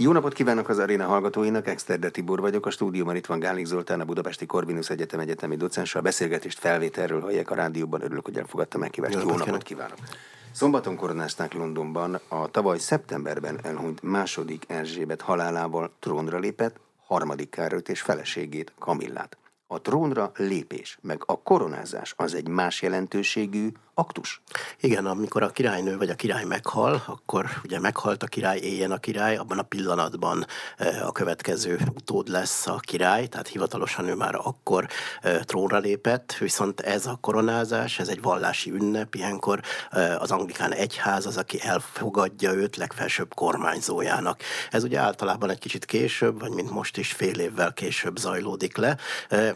Jó napot kívánok az aréna hallgatóinak, Exterde Tibor vagyok, a stúdióban itt van Gálik Zoltán, a Budapesti Corvinus Egyetem egyetemi docensa, a beszélgetést felvételről hallják a rádióban, örülök, hogy elfogadta meghívást. Jó, Jó napot kívánok. kívánok! Szombaton koronázták Londonban a tavaly szeptemberben elhunyt második Erzsébet halálával trónra lépett harmadik Károlyt és feleségét, Kamillát. A trónra lépés, meg a koronázás az egy más jelentőségű aktus. Igen, amikor a királynő vagy a király meghal, akkor ugye meghalt a király, éljen a király, abban a pillanatban a következő utód lesz a király, tehát hivatalosan ő már akkor trónra lépett, viszont ez a koronázás, ez egy vallási ünnep, ilyenkor az anglikán egyház az, aki elfogadja őt legfelsőbb kormányzójának. Ez ugye általában egy kicsit később, vagy mint most is fél évvel később zajlódik le,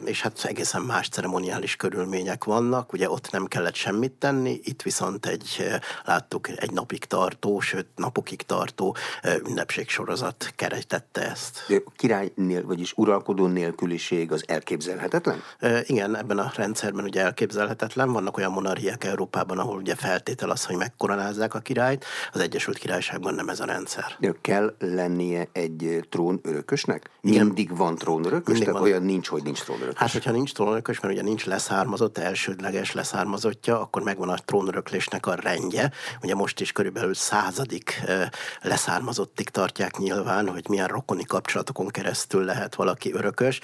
és hát egészen más ceremoniális körülmények vannak, ugye ott nem kellett semmit tenni, itt viszont egy, eh, láttuk, egy napig tartó, sőt napokig tartó eh, ünnepségsorozat keretette ezt. Királynél, vagyis uralkodó nélküliség az elképzelhetetlen? E, igen, ebben a rendszerben ugye elképzelhetetlen. Vannak olyan monarchiák Európában, ahol ugye feltétel az, hogy megkoronázzák a királyt. Az Egyesült Királyságban nem ez a rendszer. De kell lennie egy trón örökösnek? Igen. Mindig van trón örökös? Tehát van. olyan nincs, hogy nincs trón örökös. Hát, hogyha nincs trón örökös, mert ugye nincs leszármazott, elsődleges leszármazottja, akkor meg megvan a trónöröklésnek a rendje. Ugye most is körülbelül századik leszármazottig tartják nyilván, hogy milyen rokoni kapcsolatokon keresztül lehet valaki örökös,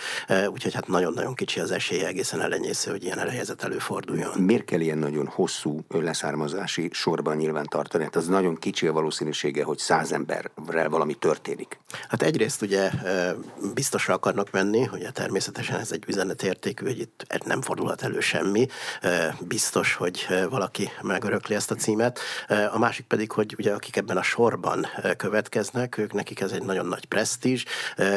úgyhogy hát nagyon-nagyon kicsi az esélye egészen elenyésző, hogy ilyen helyzet előforduljon. Miért kell ilyen nagyon hosszú leszármazási sorban nyilván tartani? Hát az nagyon kicsi a valószínűsége, hogy száz emberrel valami történik. Hát egyrészt ugye biztosra akarnak menni, hogy természetesen ez egy üzenetértékű, hogy itt nem fordulhat elő semmi. Biztos, hogy valaki megörökli ezt a címet. A másik pedig, hogy ugye akik ebben a sorban következnek, ők nekik ez egy nagyon nagy presztízs,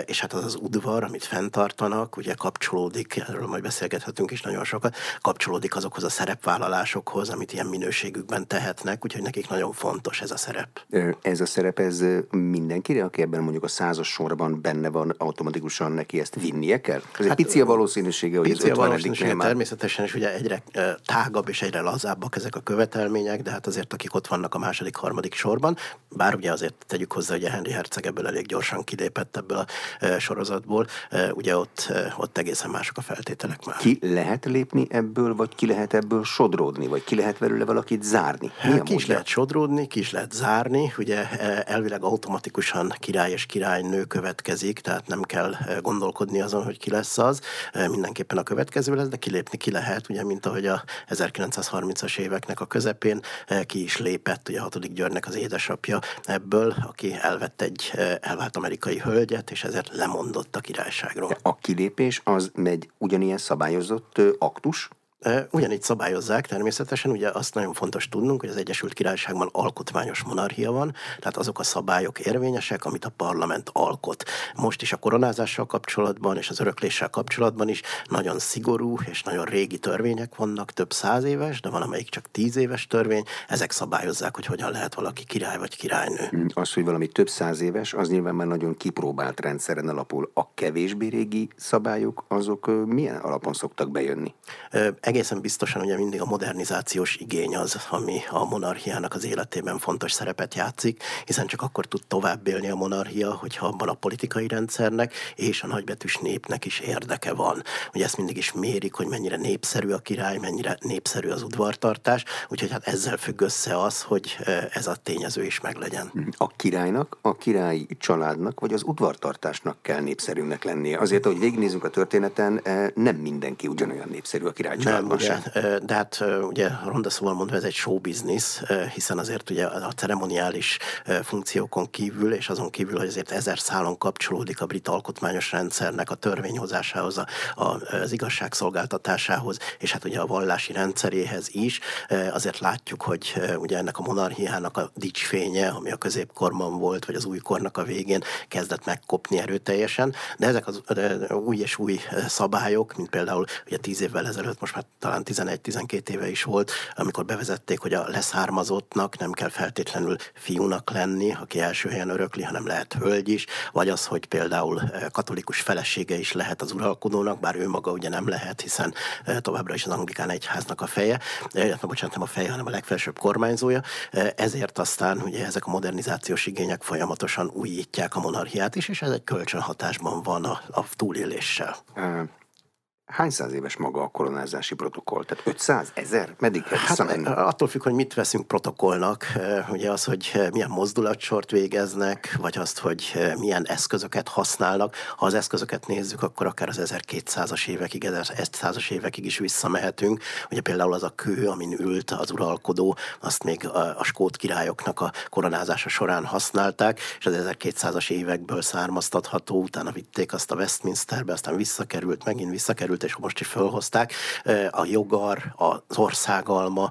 és hát az az udvar, amit fenntartanak, ugye kapcsolódik, erről majd beszélgethetünk is nagyon sokat, kapcsolódik azokhoz a szerepvállalásokhoz, amit ilyen minőségükben tehetnek, úgyhogy nekik nagyon fontos ez a szerep. Ez a szerep, ez mindenkire, aki ebben mondjuk a százas sorban benne van, automatikusan neki ezt vinnie kell? Ez hát, egy pici a valószínűsége, hogy pici ez 50 már... Természetesen, és ugye egyre tágabb és egyre lazább lazábbak ezek a követelmények, de hát azért akik ott vannak a második, harmadik sorban, bár ugye azért tegyük hozzá, hogy a Henry Herceg ebből elég gyorsan kilépett ebből a e, sorozatból, e, ugye ott, e, ott egészen mások a feltételek már. Ki lehet lépni ebből, vagy ki lehet ebből sodródni, vagy ki lehet belőle valakit zárni? Mi ki is lehet sodródni, ki is lehet zárni, ugye elvileg automatikusan király és királynő következik, tehát nem kell gondolkodni azon, hogy ki lesz az, mindenképpen a következő lesz, de kilépni ki lehet, ugye, mint ahogy a 1930 30-as éveknek a közepén eh, ki is lépett, ugye a hatodik Györgynek az édesapja ebből, aki elvett egy eh, elvált amerikai hölgyet, és ezért lemondott a királyságról. A kilépés az megy ugyanilyen szabályozott aktus? Ugyanígy szabályozzák természetesen, ugye azt nagyon fontos tudnunk, hogy az Egyesült Királyságban alkotmányos monarchia van, tehát azok a szabályok érvényesek, amit a parlament alkot. Most is a koronázással kapcsolatban és az örökléssel kapcsolatban is nagyon szigorú és nagyon régi törvények vannak, több száz éves, de van amelyik csak tíz éves törvény, ezek szabályozzák, hogy hogyan lehet valaki király vagy királynő. Mm, az, hogy valami több száz éves, az nyilván már nagyon kipróbált rendszeren alapul. A kevésbé régi szabályok, azok milyen alapon szoktak bejönni? Egészen biztosan ugye mindig a modernizációs igény az, ami a monarchiának az életében fontos szerepet játszik, hiszen csak akkor tud tovább élni a monarchia, hogyha abban a politikai rendszernek és a nagybetűs népnek is érdeke van. Ugye ezt mindig is mérik, hogy mennyire népszerű a király, mennyire népszerű az udvartartás, úgyhogy hát ezzel függ össze az, hogy ez a tényező is meglegyen. A királynak, a királyi családnak, vagy az udvartartásnak kell népszerűnek lennie. Azért, hogy végignézünk a történeten, nem mindenki ugyanolyan népszerű a király család nem, ugye, de hát ugye ronda szóval mondva ez egy show business, hiszen azért ugye a ceremoniális funkciókon kívül, és azon kívül, hogy azért ezer szálon kapcsolódik a brit alkotmányos rendszernek a törvényhozásához, a, a, az igazságszolgáltatásához, és hát ugye a vallási rendszeréhez is, azért látjuk, hogy ugye ennek a monarchiának a dicsfénye, ami a középkorban volt, vagy az újkornak a végén kezdett megkopni erőteljesen, de ezek az új és új szabályok, mint például ugye tíz évvel ezelőtt most már talán 11-12 éve is volt, amikor bevezették, hogy a leszármazottnak nem kell feltétlenül fiúnak lenni, aki első helyen örökli, hanem lehet hölgy is, vagy az, hogy például katolikus felesége is lehet az uralkodónak, bár ő maga ugye nem lehet, hiszen továbbra is az anglikán egyháznak a feje, illetve bocsánat, nem a feje, hanem a legfelsőbb kormányzója. Ezért aztán ugye ezek a modernizációs igények folyamatosan újítják a monarchiát is, és ez egy kölcsönhatásban van a, a túléléssel. Hány száz éves maga a koronázási protokoll? Tehát 500, 1000? Meddig kell hát, Attól függ, hogy mit veszünk protokollnak. Ugye az, hogy milyen mozdulatsort végeznek, vagy azt, hogy milyen eszközöket használnak. Ha az eszközöket nézzük, akkor akár az 1200-as évekig, 1100-as évekig is visszamehetünk. Ugye például az a kő, amin ült az uralkodó, azt még a, a skót királyoknak a koronázása során használták, és az 1200-as évekből származtatható, utána vitték azt a Westminsterbe, aztán visszakerült, megint visszakerült, és most is felhozták, a jogar, az országalma,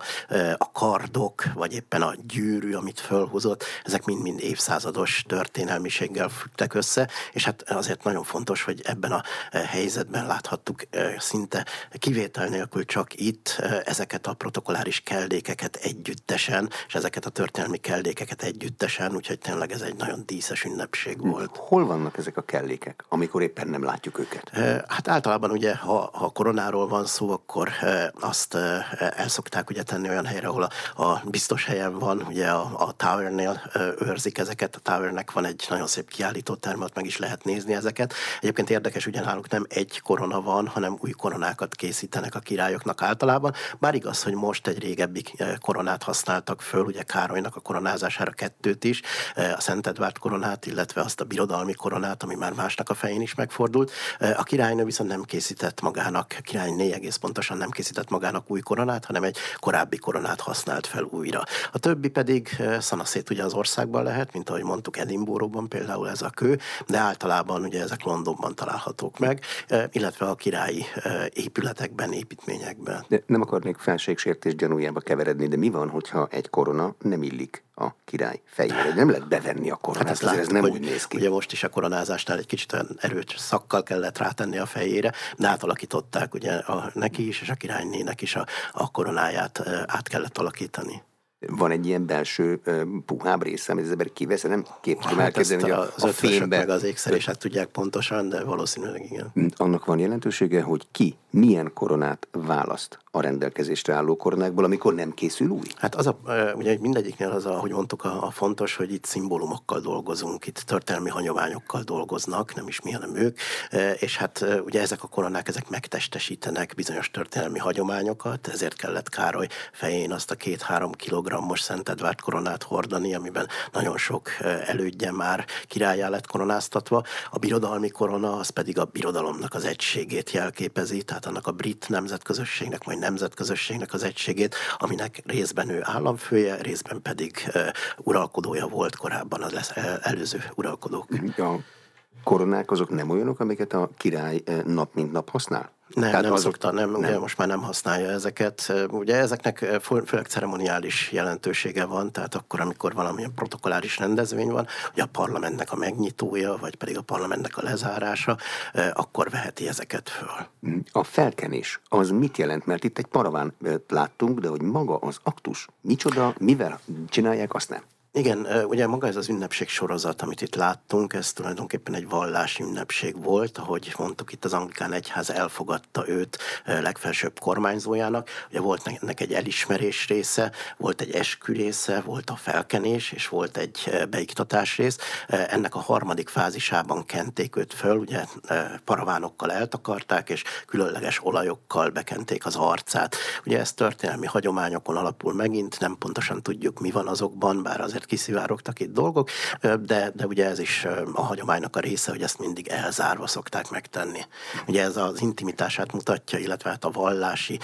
a kardok, vagy éppen a gyűrű, amit felhozott, ezek mind-mind évszázados történelmiséggel fügtek össze, és hát azért nagyon fontos, hogy ebben a helyzetben láthattuk szinte kivétel nélkül csak itt ezeket a protokoláris keldékeket együttesen, és ezeket a történelmi keldékeket együttesen, úgyhogy tényleg ez egy nagyon díszes ünnepség volt. Hol vannak ezek a kellékek, amikor éppen nem látjuk őket? Hát általában ugye, ha ha, koronáról van szó, akkor azt el szokták ugye tenni olyan helyre, ahol a, a biztos helyen van, ugye a, a Towernél őrzik ezeket, a Towernek van egy nagyon szép kiállító termet, meg is lehet nézni ezeket. Egyébként érdekes, ugye náluk nem egy korona van, hanem új koronákat készítenek a királyoknak általában, bár igaz, hogy most egy régebbi koronát használtak föl, ugye Károlynak a koronázására kettőt is, a Szent Edward koronát, illetve azt a birodalmi koronát, ami már másnak a fején is megfordult. A királynő viszont nem készített magának, királyné egész pontosan nem készített magának új koronát, hanem egy korábbi koronát használt fel újra. A többi pedig szanaszét ugye az országban lehet, mint ahogy mondtuk Edinburghban például ez a kő, de általában ugye ezek Londonban találhatók meg, illetve a királyi épületekben, építményekben. De nem akarnék felségsértés gyanújába keveredni, de mi van, hogyha egy korona nem illik a király fejére? Nem lehet bevenni a koronát, hát láttuk, ez nem úgy néz ki. Ugye most is a koronázásnál egy kicsit olyan erőt szakkal kellett rátenni a fejére, de átalakítani alakították ugye a, neki is, és a királynének is a, a koronáját át kellett alakítani. Van egy ilyen belső uh, puhább része, amit az ember kivesz, nem kép tudom hát elképzelni, hogy a, az a fényben... meg az ékszerések tudják pontosan, de valószínűleg igen. Annak van jelentősége, hogy ki milyen koronát választ a rendelkezésre álló koronákból, amikor nem készül új? Hát az a, ugye mindegyiknél az, ahogy mondtuk, a, a fontos, hogy itt szimbólumokkal dolgozunk, itt történelmi hagyományokkal dolgoznak, nem is mi, hanem ők, és hát ugye ezek a koronák, ezek megtestesítenek bizonyos történelmi hagyományokat, ezért kellett Károly fején azt a két-három kilogrammos Szent Edvárd koronát hordani, amiben nagyon sok elődje már királyá lett koronáztatva. A birodalmi korona az pedig a birodalomnak az egységét jelképezi, tehát annak a brit nemzetközösségnek, majd nemzetközösségnek az egységét, aminek részben ő államfője, részben pedig uralkodója volt korábban az előző uralkodók. A koronák azok nem olyanok, amiket a király nap mint nap használ? Nem, Tehát nem azok, szokta, nem, nem. Ugye most már nem használja ezeket. Ugye ezeknek főleg ceremoniális jelentősége van, tehát akkor, amikor valamilyen protokoláris rendezvény van, ugye a parlamentnek a megnyitója, vagy pedig a parlamentnek a lezárása, akkor veheti ezeket föl. A felkenés, az mit jelent? Mert itt egy paraván láttunk, de hogy maga az aktus, micsoda, mivel csinálják, azt nem. Igen, ugye maga ez az ünnepség sorozat, amit itt láttunk, ez tulajdonképpen egy vallási ünnepség volt, ahogy mondtuk, itt az anglikán egyház elfogadta őt legfelsőbb kormányzójának. Ugye volt ennek egy elismerés része, volt egy eskü része, volt a felkenés, és volt egy beiktatás rész. Ennek a harmadik fázisában kenték őt föl, ugye paravánokkal eltakarták, és különleges olajokkal bekenték az arcát. Ugye ez történelmi hagyományokon alapul megint, nem pontosan tudjuk, mi van azokban, bár azért azért kiszivárogtak itt dolgok, de, de ugye ez is a hagyománynak a része, hogy ezt mindig elzárva szokták megtenni. Ugye ez az intimitását mutatja, illetve hát a vallási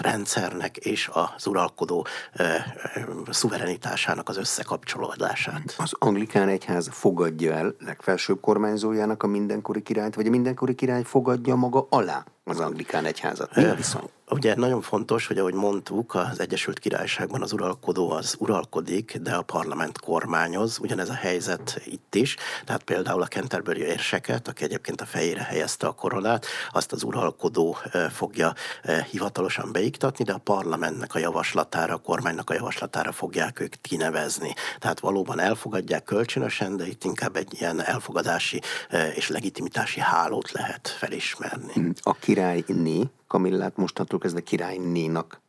rendszernek és az uralkodó szuverenitásának az összekapcsolódását. Az anglikán egyház fogadja el legfelsőbb kormányzójának a mindenkori királyt, vagy a mindenkori király fogadja maga alá az anglikán egyházat? Mi a viszony? Ugye nagyon fontos, hogy ahogy mondtuk, az Egyesült Királyságban az uralkodó az uralkodik, de a parlament kormányoz. Ugyanez a helyzet itt is. Tehát például a Canterbury érseket, aki egyébként a fejére helyezte a koronát, azt az uralkodó fogja hivatalosan beiktatni, de a parlamentnek a javaslatára, a kormánynak a javaslatára fogják ők kinevezni. Tehát valóban elfogadják kölcsönösen, de itt inkább egy ilyen elfogadási és legitimitási hálót lehet felismerni. A királyné Kamillát mostantól kezdve királynénak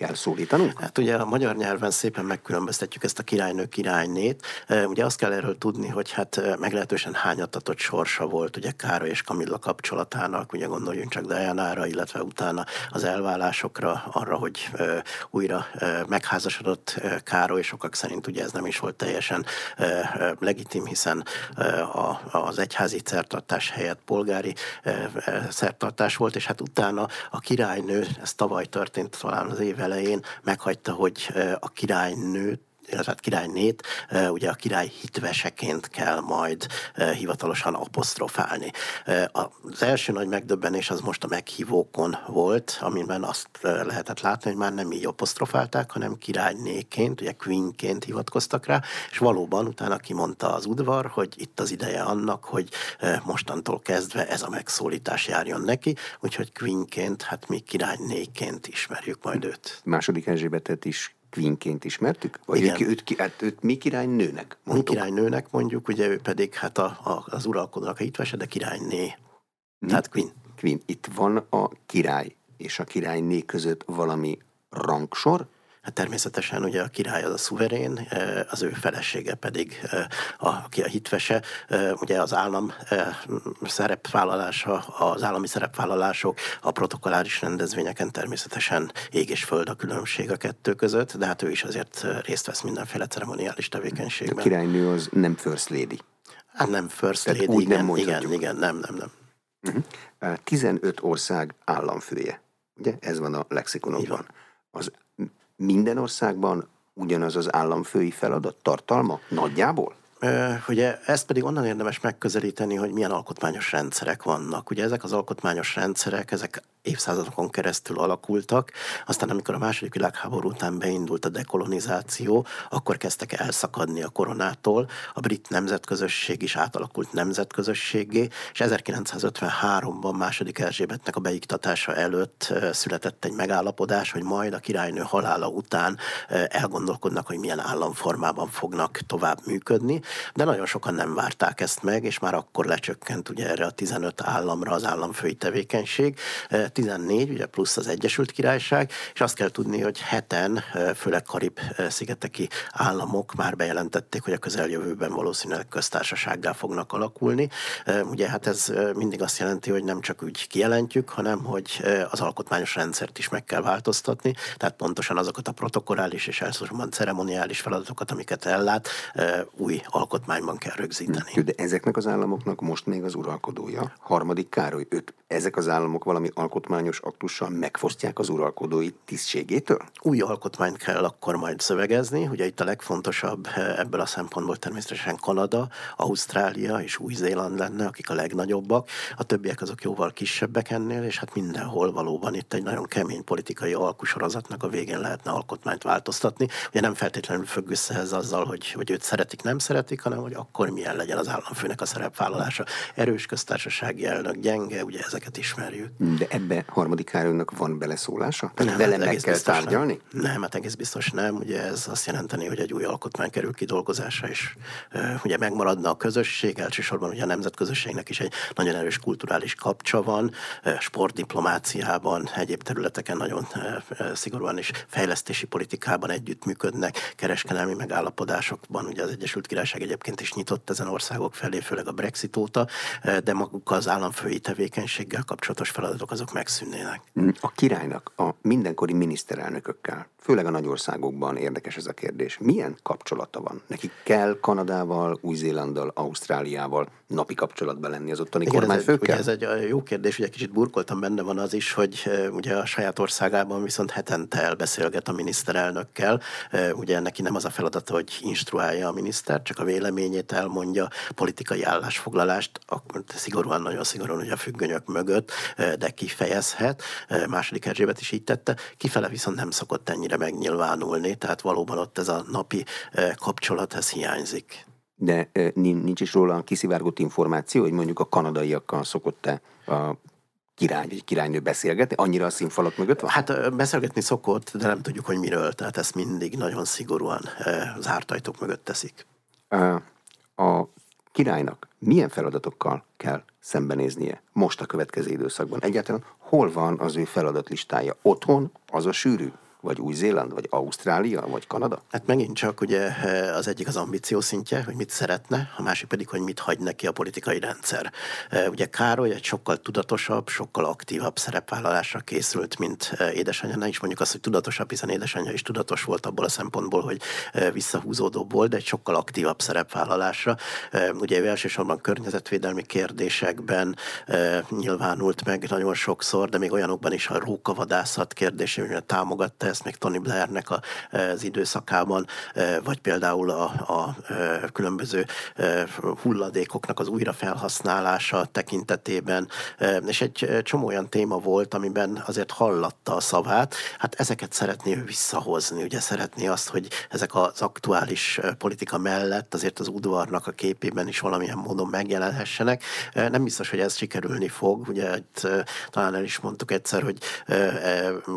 kell szólítanunk? Hát ugye a magyar nyelven szépen megkülönböztetjük ezt a királynő királynét. Ugye azt kell erről tudni, hogy hát meglehetősen hányatatott sorsa volt ugye Károly és Kamilla kapcsolatának, ugye gondoljunk csak Diana-ra, illetve utána az elválásokra, arra, hogy újra megházasodott Károly, sokak szerint ugye ez nem is volt teljesen legitim, hiszen az egyházi szertartás helyett polgári szertartás volt, és hát utána a királynő, ez tavaly történt talán az év elején meghagyta, hogy a királynőt illetve hát királynét ugye a király hitveseként kell majd hivatalosan apostrofálni. Az első nagy megdöbbenés az most a meghívókon volt, amiben azt lehetett látni, hogy már nem így apostrofálták, hanem királynéként, ugye queenként hivatkoztak rá, és valóban utána kimondta az udvar, hogy itt az ideje annak, hogy mostantól kezdve ez a megszólítás járjon neki, úgyhogy queenként, hát mi királynéként ismerjük majd őt. Második Erzsébetet is queenként ismertük? Vagy Igen. Őt, őt, hát őt mi királynőnek mondjuk? Mi királynőnek mondjuk, ugye ő pedig hát a, a, az uralkodónak a hitvese, de királyné. Hm? Tehát queen. Queen. Itt van a király és a királyné között valami rangsor? Hát természetesen ugye a király az a szuverén, az ő felesége pedig, a, aki a hitvese. Ugye az állam szerepvállalása, az állami szerepvállalások, a protokolláris rendezvényeken természetesen ég és föld a különbség a kettő között, de hát ő is azért részt vesz mindenféle ceremoniális tevékenységben. A királynő az nem first lady. Hát nem first Tehát lady, úgy igen, nem igen, igen, nem, nem, nem. Uh-huh. 15 ország államfője. Ugye ez van a lexikonokban. Az minden országban ugyanaz az államfői feladat tartalma nagyjából? Ugye ezt pedig onnan érdemes megközelíteni, hogy milyen alkotmányos rendszerek vannak. Ugye ezek az alkotmányos rendszerek, ezek évszázadokon keresztül alakultak, aztán amikor a második világháború után beindult a dekolonizáció, akkor kezdtek elszakadni a koronától, a brit nemzetközösség is átalakult nemzetközösségé, és 1953-ban második Erzsébetnek a beiktatása előtt született egy megállapodás, hogy majd a királynő halála után elgondolkodnak, hogy milyen államformában fognak tovább működni, de nagyon sokan nem várták ezt meg, és már akkor lecsökkent ugye erre a 15 államra az államfői tevékenység, 14, ugye plusz az Egyesült Királyság, és azt kell tudni, hogy heten, főleg Karib-szigeteki államok már bejelentették, hogy a közeljövőben valószínűleg köztársasággá fognak alakulni. Ugye hát ez mindig azt jelenti, hogy nem csak úgy kijelentjük, hanem hogy az alkotmányos rendszert is meg kell változtatni, tehát pontosan azokat a protokollális és elsősorban ceremoniális feladatokat, amiket ellát, új alkotmányban kell rögzíteni. De ezeknek az államoknak most még az uralkodója, harmadik Károly, őt, ezek az államok valami alkotmányos alkotmányos aktussal megfosztják az uralkodói tisztségétől? Új alkotmányt kell akkor majd szövegezni. Ugye itt a legfontosabb eh, ebből a szempontból természetesen Kanada, Ausztrália és Új-Zéland lenne, akik a legnagyobbak. A többiek azok jóval kisebbek ennél, és hát mindenhol valóban itt egy nagyon kemény politikai alkusorozatnak a végén lehetne alkotmányt változtatni. Ugye nem feltétlenül függ össze ez azzal, hogy, hogy őt szeretik, nem szeretik, hanem hogy akkor milyen legyen az államfőnek a szerepvállalása. Erős köztársasági elnök, gyenge, ugye ezeket ismerjük. De ebbe harmadik Károlynak van beleszólása? Tehát nem, vele hát meg kell tárgyalni? Nem. nem, hát egész biztos nem. Ugye ez azt jelenteni, hogy egy új alkotmány kerül kidolgozásra, és uh, ugye megmaradna a közösség, elsősorban ugye a nemzetközösségnek is egy nagyon erős kulturális kapcsa van, uh, sportdiplomáciában, egyéb területeken nagyon uh, szigorúan is fejlesztési politikában együttműködnek, kereskedelmi megállapodásokban, ugye az Egyesült Királyság egyébként is nyitott ezen országok felé, főleg a Brexit óta, de maguk az államfői tevékenységgel kapcsolatos feladatok azok megszűnnének. A királynak a mindenkori miniszterelnökökkel, főleg a nagyországokban érdekes ez a kérdés. Milyen kapcsolata van? Neki kell Kanadával, Új-Zélanddal, Ausztráliával napi kapcsolatban lenni az ottani kormányfőkkel? Ez egy, ez egy jó kérdés, ugye kicsit burkoltam benne van az is, hogy ugye a saját országában viszont hetente elbeszélget a miniszterelnökkel. Ugye neki nem az a feladata, hogy instruálja a miniszter, csak a véleményét elmondja, politikai állásfoglalást, akkor szigorúan, nagyon szigorúan ugye a függönyök mögött, de kifejezi helyezhet, második Erzsébet is így tette, kifele viszont nem szokott ennyire megnyilvánulni, tehát valóban ott ez a napi kapcsolat, ez hiányzik. De nincs is róla kiszivárgott információ, hogy mondjuk a kanadaiakkal szokott-e a király vagy királynő beszélgetni? Annyira a színfalak mögött van? Hát beszélgetni szokott, de nem tudjuk, hogy miről. Tehát ezt mindig nagyon szigorúan zárt ajtók mögött teszik. A királynak milyen feladatokkal kell szembenéznie most a következő időszakban? Egyáltalán hol van az ő feladatlistája? Otthon? Az a sűrű? Vagy Új-Zéland, vagy Ausztrália, vagy Kanada? Hát megint csak ugye eh, az egyik az ambíció szintje, hogy mit szeretne, a másik pedig, hogy mit hagy neki a politikai rendszer. Eh, ugye Károly egy sokkal tudatosabb, sokkal aktívabb szerepvállalásra készült, mint eh, édesanyja. Ne is mondjuk azt, hogy tudatosabb, hiszen édesanyja is tudatos volt abból a szempontból, hogy visszahúzódóbb volt, de egy sokkal aktívabb szerepvállalásra. Ugye elsősorban környezetvédelmi kérdésekben nyilvánult meg nagyon sokszor, de még olyanokban is a rókavadászat kérdésében támogatta ezt még Tony Blairnek az időszakában, e, vagy például a, a e, különböző e, hulladékoknak az újrafelhasználása tekintetében, és egy csomó olyan téma volt, amiben azért hallatta a szavát, hát ezeket szeretné ő visszahozni, ugye szeretné azt, hogy ezek az aktuális politika mellett azért az udvarnak a képében is valamilyen módon megjelenhessenek. Nem biztos, hogy ez sikerülni fog, ugye talán el is mondtuk egyszer, hogy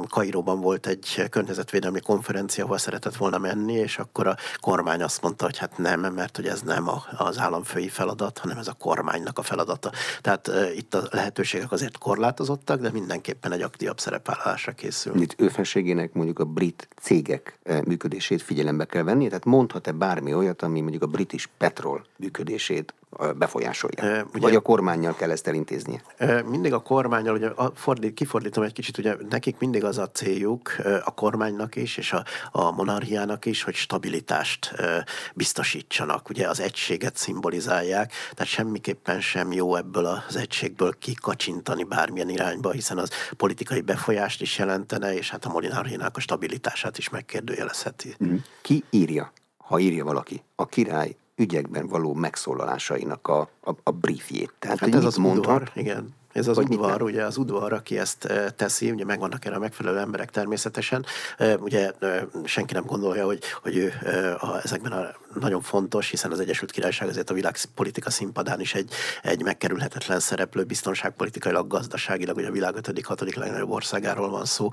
Kairóban volt egy környezetvédelmi konferencia, ahol szeretett volna menni, és akkor a kormány azt mondta, hogy hát nem, mert hogy ez nem a, az államfői feladat, hanem ez a kormánynak a feladata. Tehát itt a lehetőségek azért korlátozottak, de mindenképpen egy aktívabb szerepvállalásra készül. Itt ő felségének mondjuk a brit cégek működését figyelembe kell venni, tehát mondhat-e bármi olyat, ami mondjuk a British Petrol működését befolyásolja? E, ugye, Vagy a kormányjal kell ezt elintéznie? E, mindig a kormányjal, ugye a fordít, kifordítom egy kicsit, ugye nekik mindig az a céljuk, a kormánynak is, és a, a monarchiának is, hogy stabilitást e, biztosítsanak. Ugye az egységet szimbolizálják, tehát semmiképpen sem jó ebből az egységből kikacsintani bármilyen irányba, hiszen az politikai befolyást is jelentene, és hát a monarchiának a stabilitását is megkérdőjelezheti. Ki írja? Ha írja valaki, a király ügyekben való megszólalásainak a, a, a briefjét. Tehát, hát ez az mondhat, udvar, igen. Ez az udvar, ugye az udvar, aki ezt eh, teszi, ugye megvannak erre a megfelelő emberek természetesen. Eh, ugye eh, senki nem gondolja, hogy, hogy ő a, ezekben a nagyon fontos, hiszen az Egyesült Királyság azért a világpolitika színpadán is egy, egy megkerülhetetlen szereplő, biztonságpolitikailag, gazdaságilag, ugye a világ 5.-6. legnagyobb országáról van szó,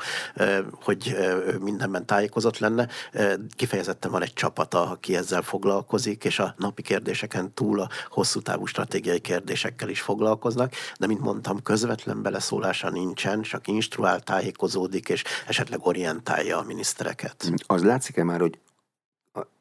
hogy mindenben tájékozott lenne. Kifejezetten van egy csapata, aki ezzel foglalkozik, és a napi kérdéseken túl a hosszú távú stratégiai kérdésekkel is foglalkoznak, de mint mondtam, közvetlen beleszólása nincsen, csak instruál, tájékozódik, és esetleg orientálja a minisztereket. Az látszik-e már, hogy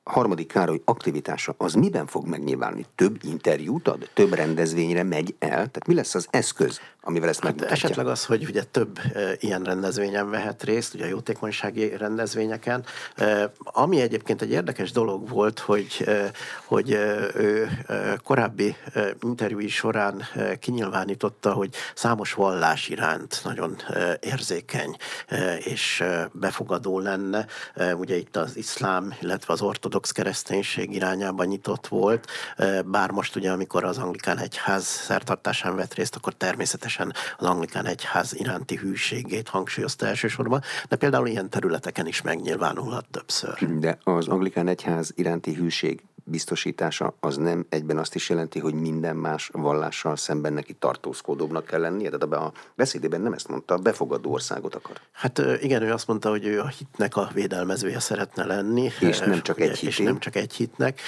harmadik Károly aktivitása az miben fog megnyilvánulni? Több interjút ad? Több rendezvényre megy el? Tehát mi lesz az eszköz, amivel ezt hát Esetleg az, hogy ugye több e, ilyen rendezvényen vehet részt, ugye a jótékonysági rendezvényeken. E, ami egyébként egy érdekes dolog volt, hogy, e, hogy ő e, korábbi e, interjúi során e, kinyilvánította, hogy számos vallás iránt nagyon e, érzékeny e, és e, befogadó lenne. E, ugye itt az iszlám, illetve az ortodox ortodox kereszténység irányában nyitott volt, bár most ugye, amikor az anglikán egyház szertartásán vett részt, akkor természetesen az anglikán egyház iránti hűségét hangsúlyozta elsősorban, de például ilyen területeken is megnyilvánulhat többször. De az anglikán egyház iránti hűség biztosítása az nem egyben azt is jelenti, hogy minden más vallással szemben neki tartózkodóbbnak kell lennie? De a beszédében nem ezt mondta, befogadó országot akar. Hát igen, ő azt mondta, hogy ő a hitnek a védelmezője szeretne lenni. És nem csak egy És nem csak egy hitnek.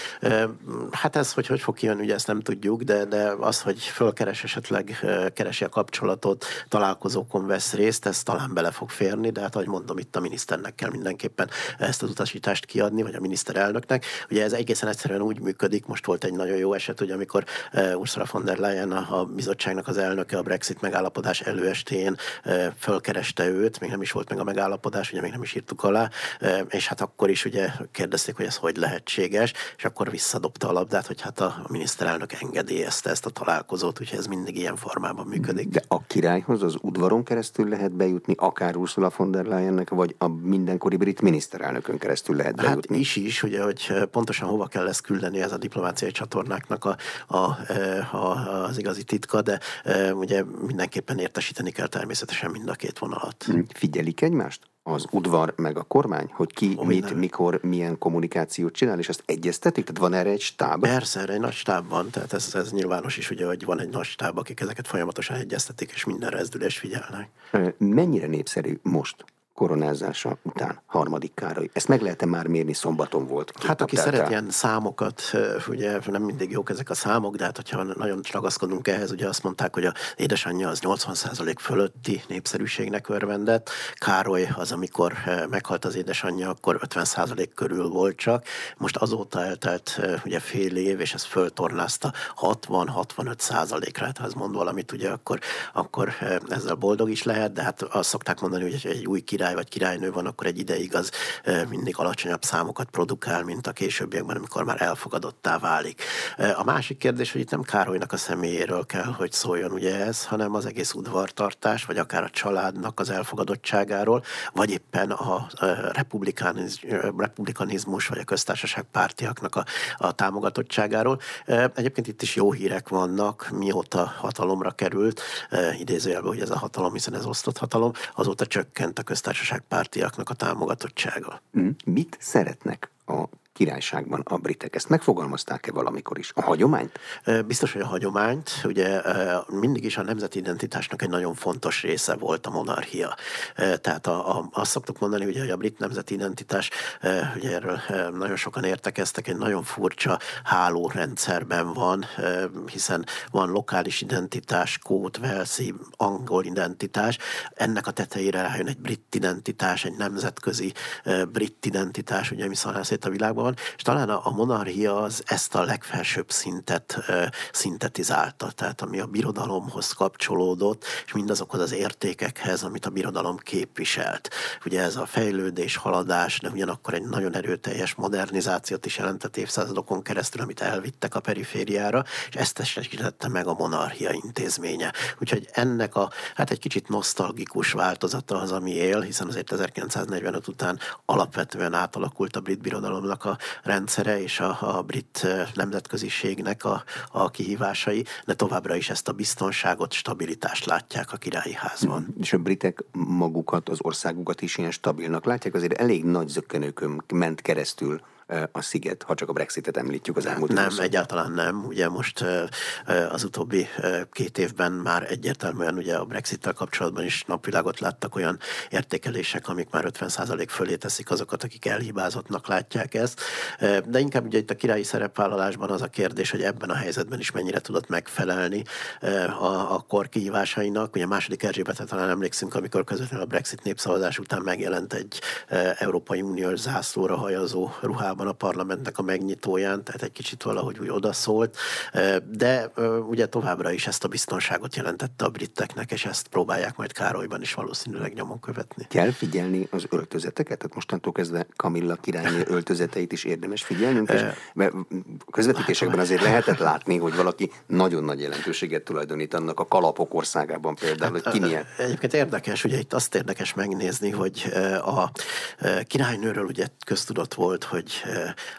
Hát ez, hogy hogy fog kijönni, ugye ezt nem tudjuk, de, de az, hogy fölkeres esetleg, keresi a kapcsolatot, találkozókon vesz részt, ez talán bele fog férni, de hát ahogy mondom, itt a miniszternek kell mindenképpen ezt az utasítást kiadni, vagy a miniszterelnöknek. Ugye ez egészen egyszer egyszerűen úgy működik. Most volt egy nagyon jó eset, hogy amikor Ursula von der Leyen, a bizottságnak az elnöke a Brexit megállapodás előestén fölkereste őt, még nem is volt meg a megállapodás, ugye még nem is írtuk alá, és hát akkor is ugye kérdezték, hogy ez hogy lehetséges, és akkor visszadobta a labdát, hogy hát a miniszterelnök engedélyezte ezt a találkozót, úgyhogy ez mindig ilyen formában működik. De a királyhoz az udvaron keresztül lehet bejutni, akár Ursula von der Leyennek, vagy a mindenkori brit miniszterelnökön keresztül lehet hát bejutni? Hát is is, ugye, hogy pontosan hova kell lesz küldeni ez a diplomáciai csatornáknak a, a, a, az igazi titka, de ugye mindenképpen értesíteni kell természetesen mind a két vonalat. Figyelik egymást? Az udvar meg a kormány, hogy ki oh, mit, minden. mikor, milyen kommunikációt csinál, és azt egyeztetik? Tehát van erre egy stáb? Persze, erre egy nagy stáb van, tehát ez, ez nyilvános is, ugye, hogy van egy nagy stáb, akik ezeket folyamatosan egyeztetik, és minden rezdülést figyelnek. Mennyire népszerű most koronázása után, harmadik Károly. Ezt meg lehet-e már mérni, szombaton volt? Hát aki szeret ilyen számokat, ugye nem mindig jók ezek a számok, de hát hogyha nagyon ragaszkodunk ehhez, ugye azt mondták, hogy a édesanyja az 80% fölötti népszerűségnek örvendett, Károly az, amikor meghalt az édesanyja, akkor 50% körül volt csak, most azóta eltelt ugye fél év, és ez föltornázta 60-65 százalékra, hát ha ez mond valamit, ugye akkor, akkor ezzel boldog is lehet, de hát azt szokták mondani, hogy egy új király király vagy királynő van, akkor egy ideig az mindig alacsonyabb számokat produkál, mint a későbbiekben, amikor már elfogadottá válik. A másik kérdés, hogy itt nem Károlynak a személyéről kell, hogy szóljon ugye ez, hanem az egész udvartartás, vagy akár a családnak az elfogadottságáról, vagy éppen a republikanizmus, vagy a köztársaság pártiaknak a, a támogatottságáról. Egyébként itt is jó hírek vannak, mióta hatalomra került, idézőjelben, hogy ez a hatalom, hiszen ez osztott hatalom, azóta csökkent a köztársaság pártiaknak a támogatottsága. Mm. Mit szeretnek a királyságban a britek. Ezt megfogalmazták-e valamikor is? A hagyományt? Biztos, hogy a hagyományt. Ugye mindig is a nemzeti identitásnak egy nagyon fontos része volt a monarchia. Tehát a, a, azt szoktuk mondani, ugye, hogy a brit nemzeti identitás, ugye erről nagyon sokan értekeztek, egy nagyon furcsa hálórendszerben van, hiszen van lokális identitás, kót, velszi, angol identitás. Ennek a tetejére rájön egy brit identitás, egy nemzetközi brit identitás, ugye mi szét a világban van, és talán a, a monarchia az ezt a legfelsőbb szintet ö, szintetizálta, tehát ami a birodalomhoz kapcsolódott, és mindazokhoz az értékekhez, amit a birodalom képviselt. Ugye ez a fejlődés, haladás, de ugyanakkor egy nagyon erőteljes modernizációt is jelentett évszázadokon keresztül, amit elvittek a perifériára, és ezt testesítette meg a monarchia intézménye. Úgyhogy ennek a, hát egy kicsit nosztalgikus változata az, ami él, hiszen azért 1945 után alapvetően átalakult a brit birodalomnak a rendszere és a, a brit nemzetköziségnek a, a kihívásai, de továbbra is ezt a biztonságot, stabilitást látják a királyi házban. És a britek magukat, az országukat is ilyen stabilnak látják, azért elég nagy zökkenőkön ment keresztül a sziget, ha csak a Brexitet említjük az elmúlt Nem, nem egyáltalán nem. Ugye most az utóbbi két évben már egyértelműen ugye a Brexit-tel kapcsolatban is napvilágot láttak olyan értékelések, amik már 50% fölé teszik azokat, akik elhibázottnak látják ezt. De inkább ugye itt a királyi szerepvállalásban az a kérdés, hogy ebben a helyzetben is mennyire tudott megfelelni a, a kor kihívásainak. Ugye a második Erzsébetet talán emlékszünk, amikor közvetlenül a Brexit népszavazás után megjelent egy Európai Uniós zászlóra hajazó ruhában általában a parlamentnek a megnyitóján, tehát egy kicsit valahogy úgy odaszólt, de ugye továbbra is ezt a biztonságot jelentette a briteknek, és ezt próbálják majd Károlyban is valószínűleg nyomon követni. Kell figyelni az öltözeteket? Tehát mostantól kezdve Kamilla királyné öltözeteit is érdemes figyelnünk, és mert közvetítésekben azért lehetett látni, hogy valaki nagyon nagy jelentőséget tulajdonít annak a kalapok országában például, hát, hogy ki milyen. Egyébként érdekes, ugye itt azt érdekes megnézni, hogy a királynőről ugye köztudott volt, hogy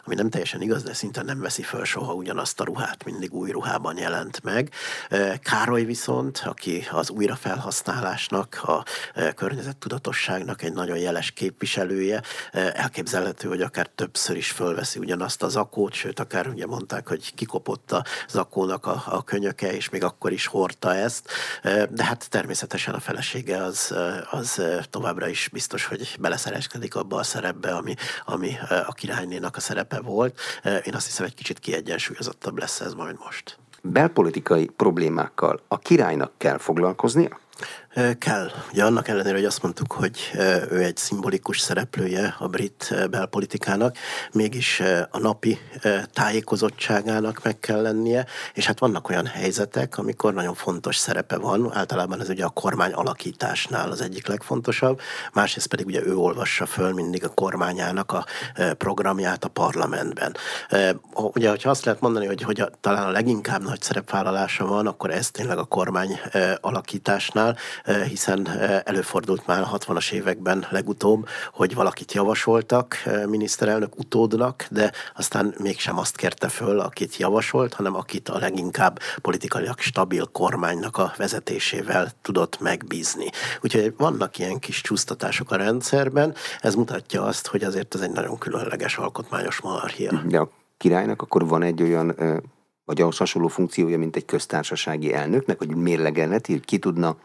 ami nem teljesen igaz, de szinte nem veszi föl soha ugyanazt a ruhát, mindig új ruhában jelent meg. Károly viszont, aki az újrafelhasználásnak, a környezettudatosságnak egy nagyon jeles képviselője, elképzelhető, hogy akár többször is fölveszi ugyanazt a zakót, sőt, akár ugye mondták, hogy kikopott a zakónak a, a könyöke, és még akkor is hordta ezt, de hát természetesen a felesége az, az továbbra is biztos, hogy beleszereskedik abba a szerepbe, ami, ami a királyné Rooney-nak a szerepe volt. Én azt hiszem, egy kicsit kiegyensúlyozottabb lesz ez majd most. Belpolitikai problémákkal a királynak kell foglalkoznia? Kell. Ugye annak ellenére, hogy azt mondtuk, hogy ő egy szimbolikus szereplője a brit belpolitikának, mégis a napi tájékozottságának meg kell lennie, és hát vannak olyan helyzetek, amikor nagyon fontos szerepe van, általában ez ugye a kormány alakításnál az egyik legfontosabb, másrészt pedig ugye ő olvassa föl mindig a kormányának a programját a parlamentben. Ugye, hogyha azt lehet mondani, hogy, hogy a, talán a leginkább nagy szerepvállalása van, akkor ez tényleg a kormány alakításnál, hiszen előfordult már 60-as években legutóbb, hogy valakit javasoltak miniszterelnök utódnak, de aztán mégsem azt kérte föl, akit javasolt, hanem akit a leginkább politikailag stabil kormánynak a vezetésével tudott megbízni. Úgyhogy vannak ilyen kis csúsztatások a rendszerben, ez mutatja azt, hogy azért ez egy nagyon különleges alkotmányos monarchia. De a királynak akkor van egy olyan vagy ahhoz hasonló funkciója, mint egy köztársasági elnöknek, hogy mérlegelneti, hogy ki tudna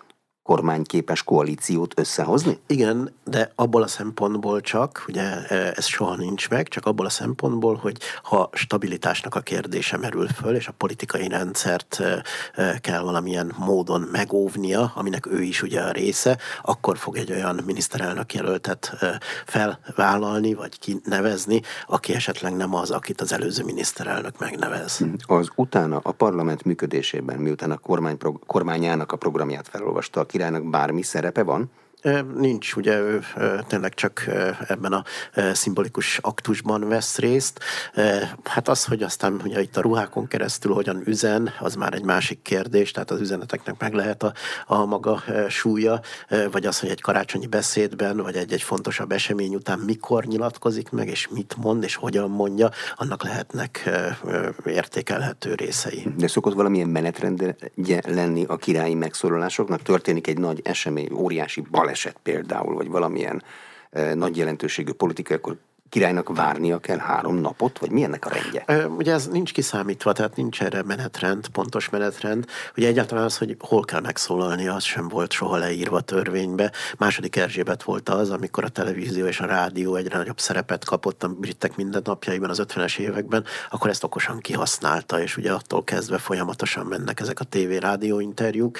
kormányképes koalíciót összehozni? Igen, de abból a szempontból csak, ugye e, ez soha nincs meg, csak abból a szempontból, hogy ha stabilitásnak a kérdése merül föl, és a politikai rendszert e, e, kell valamilyen módon megóvnia, aminek ő is ugye a része, akkor fog egy olyan miniszterelnök jelöltet felvállalni, vagy kinevezni, aki esetleg nem az, akit az előző miniszterelnök megnevez. Az utána a parlament működésében, miután a kormány, kormányának a programját felolvasta, királynak bármi szerepe van? Nincs, ugye ő tényleg csak ebben a szimbolikus aktusban vesz részt. Hát az, hogy aztán ugye itt a ruhákon keresztül hogyan üzen, az már egy másik kérdés, tehát az üzeneteknek meg lehet a, a maga súlya, vagy az, hogy egy karácsonyi beszédben, vagy egy-egy fontosabb esemény után mikor nyilatkozik meg, és mit mond, és hogyan mondja, annak lehetnek értékelhető részei. De szokott valamilyen menetrendje lenni a királyi megszólalásoknak? Történik egy nagy esemény, óriási bal baleset például, vagy valamilyen e, nagy jelentőségű politikai, királynak várnia kell három napot, vagy mi ennek a rendje? Ugye ez nincs kiszámítva, tehát nincs erre menetrend, pontos menetrend. Ugye egyáltalán az, hogy hol kell megszólalni, az sem volt soha leírva törvénybe. Második Erzsébet volt az, amikor a televízió és a rádió egyre nagyobb szerepet kapott a britek mindennapjaiban az 50-es években, akkor ezt okosan kihasználta, és ugye attól kezdve folyamatosan mennek ezek a tévé-rádió interjúk.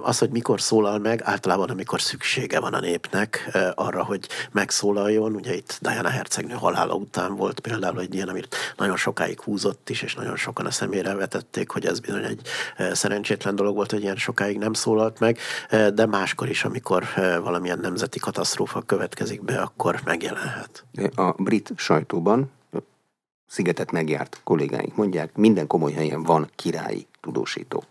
Az, hogy mikor szólal meg, általában amikor szüksége van a népnek arra, hogy megszólaljon, ugye itt Diana Herz hercegnő halála után volt például egy ilyen, amit nagyon sokáig húzott is, és nagyon sokan a szemére vetették, hogy ez bizony egy eh, szerencsétlen dolog volt, hogy ilyen sokáig nem szólalt meg, eh, de máskor is, amikor eh, valamilyen nemzeti katasztrófa következik be, akkor megjelenhet. A brit sajtóban szigetet megjárt kollégáink mondják, minden komoly helyen van királyi tudósító.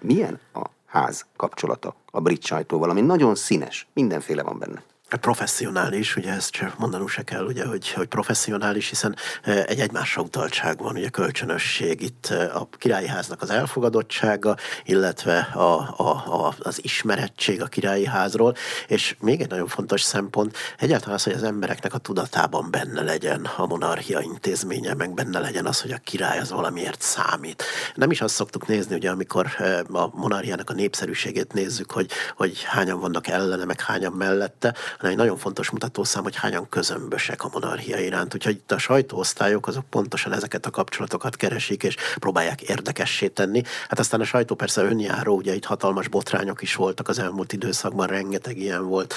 Milyen a ház kapcsolata a brit sajtóval, ami nagyon színes, mindenféle van benne. Professzionális, ugye ezt csak mondanunk se kell, ugye, hogy, hogy professzionális, hiszen e, egy egymásra utaltság van, ugye kölcsönösség, itt e, a királyi háznak az elfogadottsága, illetve a, a, a, az ismerettség a királyi házról, és még egy nagyon fontos szempont, egyáltalán az, hogy az embereknek a tudatában benne legyen a monarchia intézménye, meg benne legyen az, hogy a király az valamiért számít. Nem is azt szoktuk nézni, ugye, amikor e, a monarchiának a népszerűségét nézzük, hogy, hogy hányan vannak ellene, meg hányan mellette, hanem egy nagyon fontos mutatószám, hogy hányan közömbösek a monarchia iránt. Úgyhogy itt a sajtóosztályok azok pontosan ezeket a kapcsolatokat keresik, és próbálják érdekessé tenni. Hát aztán a sajtó persze önjáró, ugye itt hatalmas botrányok is voltak az elmúlt időszakban, rengeteg ilyen volt.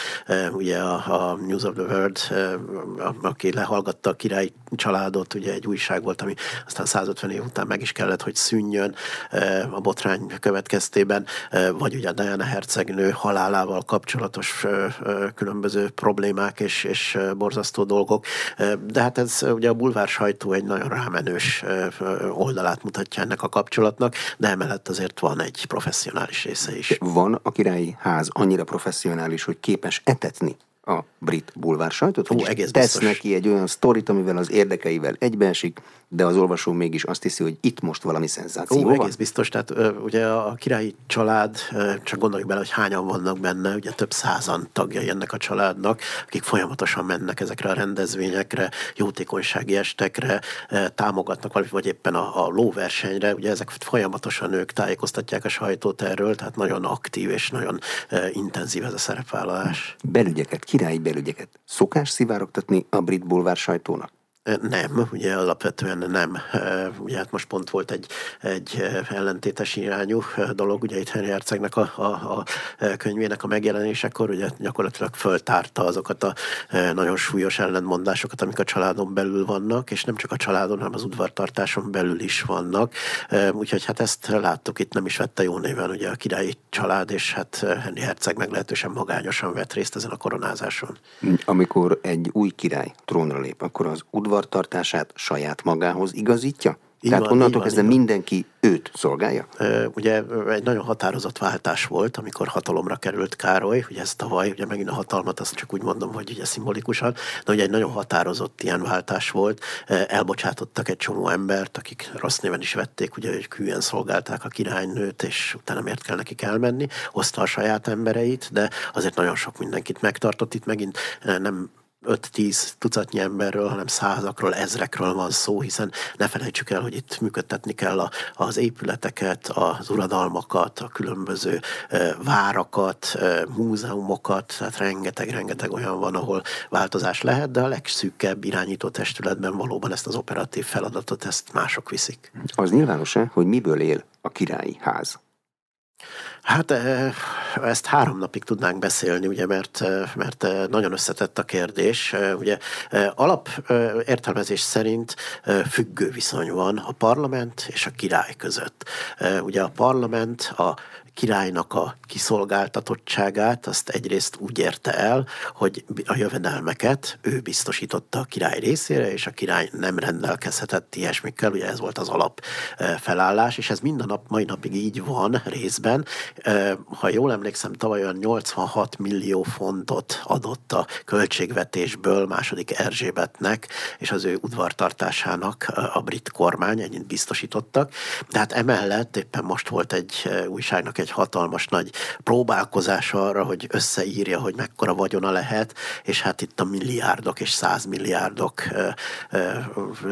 Ugye a, a News of the World, aki lehallgatta a király családot, ugye egy újság volt, ami aztán 150 év után meg is kellett, hogy szűnjön a botrány következtében, vagy ugye a Diana hercegnő halálával kapcsolatos különböző különböző problémák és, és borzasztó dolgok. De hát ez ugye a bulvár sajtó egy nagyon rámenős oldalát mutatja ennek a kapcsolatnak, de emellett azért van egy professzionális része is. Van a királyi ház annyira professzionális, hogy képes etetni a brit bulvár sajtot, Ó, egész tesz biztos. neki egy olyan sztorit, amivel az érdekeivel egybeesik, de az olvasó mégis azt hiszi, hogy itt most valami szenzáció Ó, van. egész biztos, tehát ugye a királyi család, csak gondoljuk bele, hogy hányan vannak benne, ugye több százan tagjai ennek a családnak, akik folyamatosan mennek ezekre a rendezvényekre, jótékonysági estekre, támogatnak valamit, vagy éppen a, a lóversenyre, ugye ezek folyamatosan ők tájékoztatják a sajtót erről, tehát nagyon aktív és nagyon intenzív ez a szerepvállalás. Belügyeket, királyi belügyeket szokás szivárogtatni a brit bulvár sajtónak? Nem, ugye alapvetően nem. Ugye hát most pont volt egy, egy ellentétes irányú dolog, ugye itt Henry Hercegnek a, a, a könyvének a megjelenésekor, ugye gyakorlatilag föltárta azokat a nagyon súlyos ellentmondásokat, amik a családon belül vannak, és nem csak a családon, hanem az udvartartáson belül is vannak. Úgyhogy hát ezt láttuk, itt nem is vette jó néven ugye a királyi család, és hát Henry Herceg meglehetősen magányosan vett részt ezen a koronázáson. Amikor egy új király trónra lép, akkor az udvar udvartartását saját magához igazítja? Így Tehát van, onnantól kezdve mindenki őt szolgálja? Ugye egy nagyon határozott váltás volt, amikor hatalomra került Károly, ugye ez tavaly, ugye megint a hatalmat, azt csak úgy mondom, hogy ugye szimbolikusan, de ugye egy nagyon határozott ilyen váltás volt. Elbocsátottak egy csomó embert, akik rossz néven is vették, ugye, hogy kűen szolgálták a királynőt, és utána miért kell nekik elmenni, hozta a saját embereit, de azért nagyon sok mindenkit megtartott. Itt megint nem 5-10 tucatnyi emberről, hanem százakról, ezrekről van szó, hiszen ne felejtsük el, hogy itt működtetni kell a, az épületeket, az uradalmakat, a különböző e, várakat, e, múzeumokat, tehát rengeteg-rengeteg olyan van, ahol változás lehet, de a legszűkebb irányító testületben valóban ezt az operatív feladatot, ezt mások viszik. Az nyilvános-e, hogy miből él a királyi ház? Hát ezt három napig tudnánk beszélni, ugye, mert, mert nagyon összetett a kérdés. Ugye alap értelmezés szerint függő viszony van a parlament és a király között. Ugye a parlament a királynak a kiszolgáltatottságát azt egyrészt úgy érte el, hogy a jövedelmeket ő biztosította a király részére, és a király nem rendelkezhetett ilyesmikkel, ugye ez volt az alap felállás, és ez minden nap, mai napig így van részben. Ha jól emlékszem, tavaly olyan 86 millió fontot adott a költségvetésből második Erzsébetnek, és az ő udvartartásának a brit kormány, ennyit biztosítottak. De hát emellett éppen most volt egy újságnak egy hatalmas nagy próbálkozás arra, hogy összeírja, hogy mekkora vagyona lehet, és hát itt a milliárdok és százmilliárdok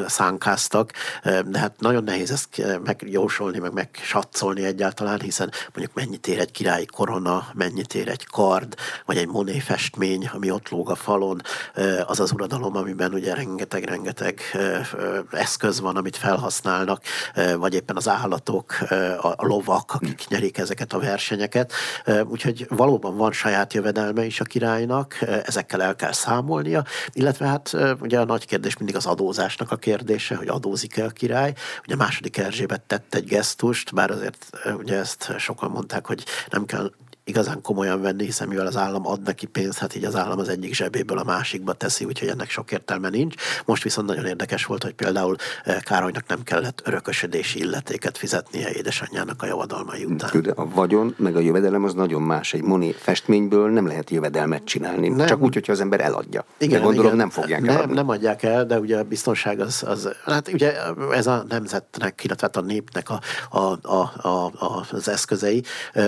szánkáztak, de hát nagyon nehéz ezt megjósolni, meg megsatszolni egyáltalán, hiszen mondjuk mennyit ér egy királyi korona, mennyit ér egy kard, vagy egy Monet festmény, ami ott lóg a falon, az az uradalom, amiben ugye rengeteg-rengeteg eszköz van, amit felhasználnak, vagy éppen az állatok, a lovak, akik nyerik ezeket a versenyeket. Úgyhogy valóban van saját jövedelme is a királynak, ezekkel el kell számolnia, illetve hát ugye a nagy kérdés mindig az adózásnak a kérdése, hogy adózik-e a király. Ugye a második Erzsébet tett egy gesztust, bár azért ugye ezt sokan mondták, hogy nem kell igazán komolyan venni, hiszen mivel az állam ad neki pénzt, hát így az állam az egyik zsebéből a másikba teszi, úgyhogy ennek sok értelme nincs. Most viszont nagyon érdekes volt, hogy például eh, Károlynak nem kellett örökösödési illetéket fizetnie édesanyjának a javadalmai után. De a vagyon meg a jövedelem az nagyon más. Egy Moni festményből nem lehet jövedelmet csinálni. Nem. Csak úgy, hogyha az ember eladja. Igen, de gondolom igen. nem fogják nem, eladni. Nem adják el, de ugye a biztonság az, az hát ugye ez a nemzetnek, illetve hát a népnek a, a, a, a, az eszközei,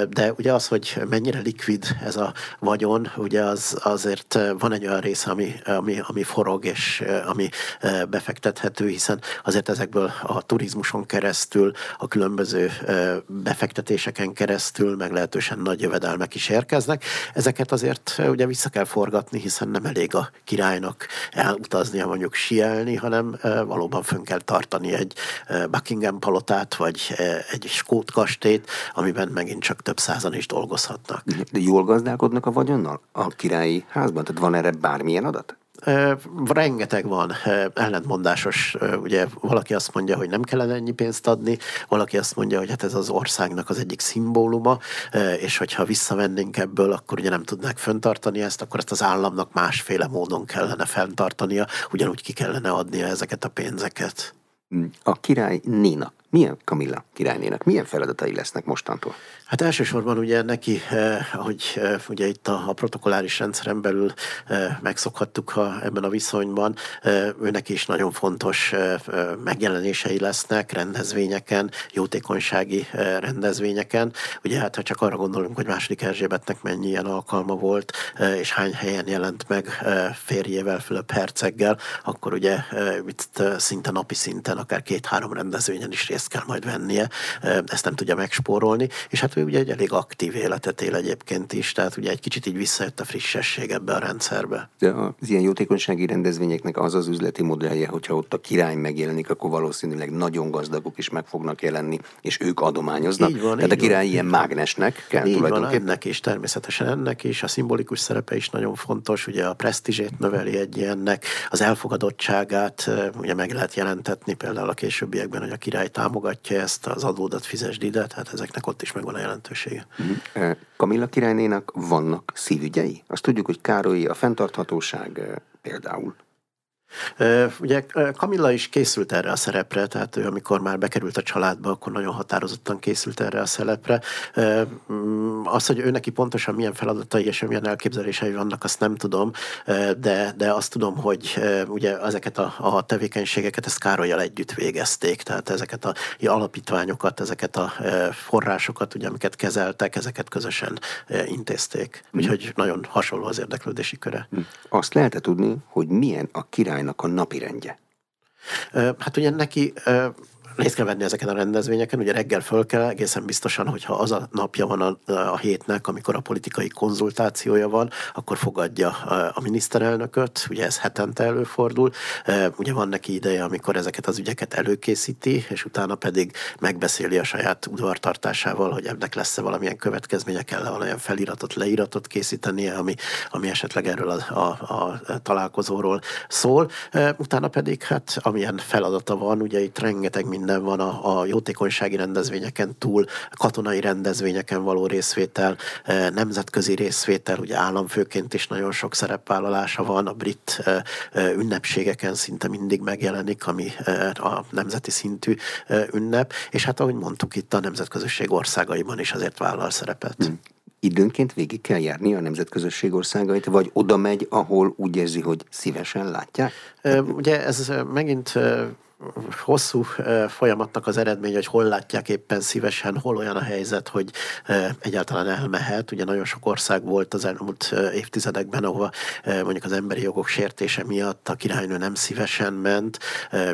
de ugye az, hogy mennyire likvid ez a vagyon, ugye az, azért eh, van egy olyan rész, ami, ami, ami forog és eh, ami eh, befektethető, hiszen azért ezekből a turizmuson keresztül, a különböző befektetéseken keresztül meglehetősen nagy jövedelmek is érkeznek. Ezeket azért ugye vissza kell forgatni, hiszen nem elég a királynak elutaznia mondjuk sielni, hanem valóban fönn kell tartani egy Buckingham palotát, vagy egy skót kastélyt, amiben megint csak több százan is dolgozhat dolgozhatnak. De jól gazdálkodnak a vagyonnal a királyi házban? Tehát van erre bármilyen adat? rengeteg van ellentmondásos, ugye valaki azt mondja, hogy nem kellene ennyi pénzt adni, valaki azt mondja, hogy hát ez az országnak az egyik szimbóluma, és hogyha visszavennénk ebből, akkor ugye nem tudnák fenntartani ezt, akkor ezt az államnak másféle módon kellene fenntartania, ugyanúgy ki kellene adnia ezeket a pénzeket. A király Nina milyen Kamilla királynének, milyen feladatai lesznek mostantól? Hát elsősorban ugye neki, eh, ahogy eh, ugye itt a, a protokolláris rendszeren belül eh, megszokhattuk a, ebben a viszonyban, eh, őnek is nagyon fontos eh, eh, megjelenései lesznek rendezvényeken, jótékonysági eh, rendezvényeken. Ugye hát ha csak arra gondolunk, hogy második Erzsébetnek mennyi ilyen alkalma volt, eh, és hány helyen jelent meg eh, férjével, Fülöp herceggel, akkor ugye eh, itt eh, szinte napi szinten, akár két-három rendezvényen is részt részt kell majd vennie, ezt nem tudja megspórolni, és hát ő ugye egy elég aktív életet él egyébként is, tehát ugye egy kicsit így visszajött a frissesség ebbe a rendszerbe. De az ilyen jótékonysági rendezvényeknek az az üzleti modellje, hogyha ott a király megjelenik, akkor valószínűleg nagyon gazdagok is meg fognak jelenni, és ők adományoznak. Így van, Tehát így a király van, ilyen mágnesnek kell így van, ennek is, természetesen ennek is, a szimbolikus szerepe is nagyon fontos, ugye a presztízsét növeli egy ilyennek, az elfogadottságát ugye meg lehet jelentetni például a későbbiekben, hogy a király támogatja ezt, az adódat fizesd ide, tehát ezeknek ott is megvan a jelentősége. Uh-huh. Kamilla királynénak vannak szívügyei? Azt tudjuk, hogy Károlyi a fenntarthatóság például. Ugye Kamilla is készült erre a szerepre, tehát ő amikor már bekerült a családba, akkor nagyon határozottan készült erre a szerepre. Mm, az, hogy ő neki pontosan milyen feladatai és milyen elképzelései vannak, azt nem tudom, de, de azt tudom, hogy ugye ezeket a, a tevékenységeket ezt Károlyjal együtt végezték, tehát ezeket a alapítványokat, ezeket a forrásokat, ugye, amiket kezeltek, ezeket közösen intézték. Mhm. Úgyhogy nagyon hasonló az érdeklődési köre. Mhm. Azt lehet tudni, hogy milyen a királynak a napirendje? Hát ugye neki részt kell venni ezeken a rendezvényeken, ugye reggel föl kell, egészen biztosan, hogyha az a napja van a, a hétnek, amikor a politikai konzultációja van, akkor fogadja a, miniszterelnököt, ugye ez hetente előfordul, ugye van neki ideje, amikor ezeket az ügyeket előkészíti, és utána pedig megbeszéli a saját udvartartásával, hogy ennek lesz-e valamilyen következménye, kell -e valamilyen feliratot, leíratot készítenie, ami, ami esetleg erről a, a, a találkozóról szól. Utána pedig, hát amilyen feladata van, ugye itt rengeteg minden minden van a, a jótékonysági rendezvényeken túl, katonai rendezvényeken való részvétel, e, nemzetközi részvétel, ugye államfőként is nagyon sok szerepvállalása van, a brit e, e, ünnepségeken szinte mindig megjelenik, ami a nemzeti szintű ünnep, és hát ahogy mondtuk itt a nemzetközösség országaiban is azért vállal szerepet. Hmm időnként végig kell járni a nemzetközösség országait, vagy oda megy, ahol úgy érzi, hogy szívesen látják? Ugye ez megint hosszú folyamatnak az eredmény, hogy hol látják éppen szívesen, hol olyan a helyzet, hogy egyáltalán elmehet. Ugye nagyon sok ország volt az elmúlt évtizedekben, ahova mondjuk az emberi jogok sértése miatt a királynő nem szívesen ment,